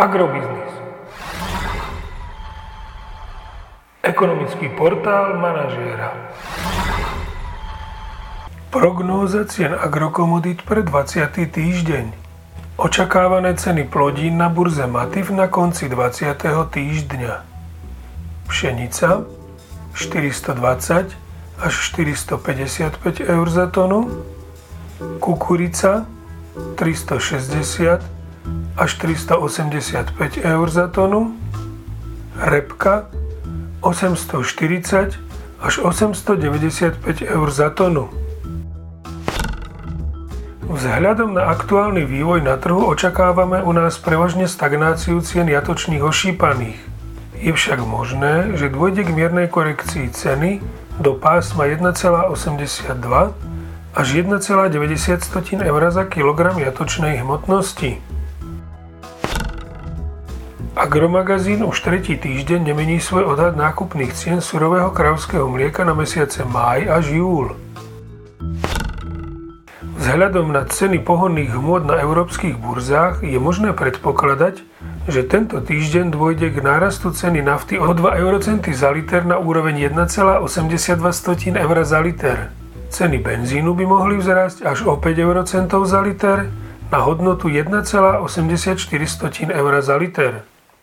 Agrobiznis. Ekonomický portál manažéra. Prognóza cien agrokomodít pre 20. týždeň. Očakávané ceny plodín na burze Matif na konci 20. týždňa. Pšenica 420 až 455 eur za tonu, kukurica 360 až 385 eur za tonu, repka 840 až 895 eur za tonu. Vzhľadom na aktuálny vývoj na trhu očakávame u nás prevažne stagnáciu cien jatočných ošípaných. Je však možné, že dôjde k miernej korekcii ceny do pásma 1,82 až 1,90 eur za kilogram jatočnej hmotnosti. Agromagazín už tretí týždeň nemení svoj odhad nákupných cien surového kravského mlieka na mesiace máj až júl. Vzhľadom na ceny pohonných hmôt na európskych burzách je možné predpokladať, že tento týždeň dôjde k nárastu ceny nafty o 2 eurocenty za liter na úroveň 1,82 eur za liter. Ceny benzínu by mohli vzrásť až o 5 eurocentov za liter na hodnotu 1,84 eur za liter.